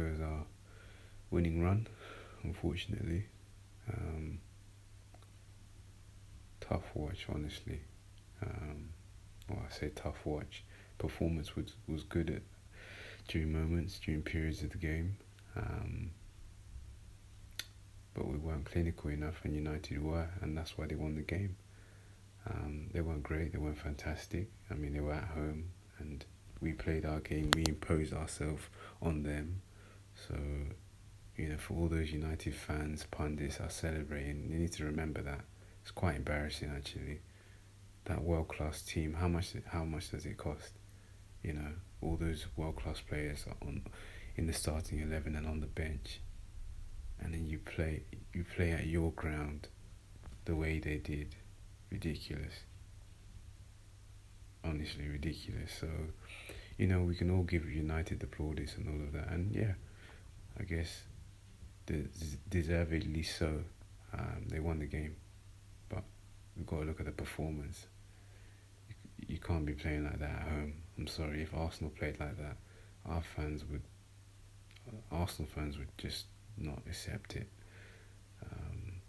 goes our winning run, unfortunately. Um, tough watch, honestly. Um, well, I say tough watch. Performance was, was good at during moments, during periods of the game. Um, but we weren't clinical enough, and United were, and that's why they won the game. Um, they weren't great, they weren't fantastic. I mean, they were at home, and we played our game, we imposed ourselves on them. So, you know, for all those United fans, pundits are celebrating, you need to remember that. It's quite embarrassing, actually. That world class team, how much? How much does it cost? You know, all those world class players are on in the starting eleven and on the bench, and then you play you play at your ground, the way they did, ridiculous. Honestly, ridiculous. So, you know, we can all give United the plaudits and all of that, and yeah, I guess, deservedly so. Um, they won the game, but we've got to look at the performance. You, you can't be playing like that at home. I'm sorry if Arsenal played like that, our fans would, uh, Arsenal fans would just not accept it. Um,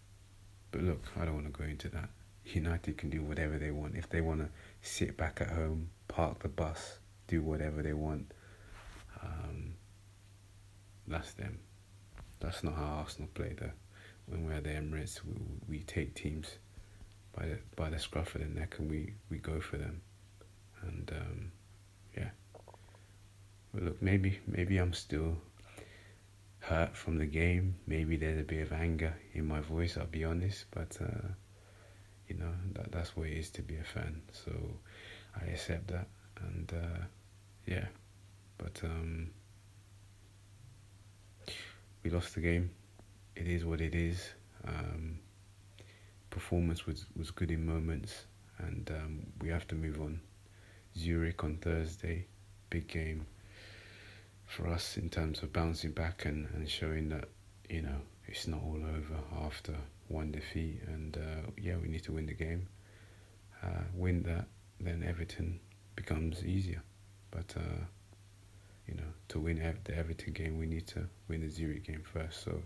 but look, I don't want to go into that. United can do whatever they want. If they want to sit back at home, park the bus, do whatever they want, that's them. That's not how Arsenal play though. When we're at the Emirates, we, we take teams by the by the scruff of the neck and we, we go for them. And um, yeah. But look, maybe maybe I'm still hurt from the game. Maybe there's a bit of anger in my voice. I'll be honest, but uh, you know that that's what it is to be a fan. So I accept that, and uh, yeah. But um, we lost the game. It is what it is. Um, performance was was good in moments, and um, we have to move on. Zurich on Thursday, big game for us in terms of bouncing back and, and showing that you know it's not all over after one defeat, and uh, yeah, we need to win the game. Uh, win that, then Everton becomes easier. But uh, you know, to win the Everton game, we need to win the Zurich game first. So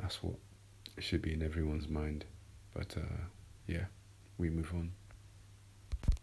that's what should be in everyone's mind. But uh, yeah, we move on.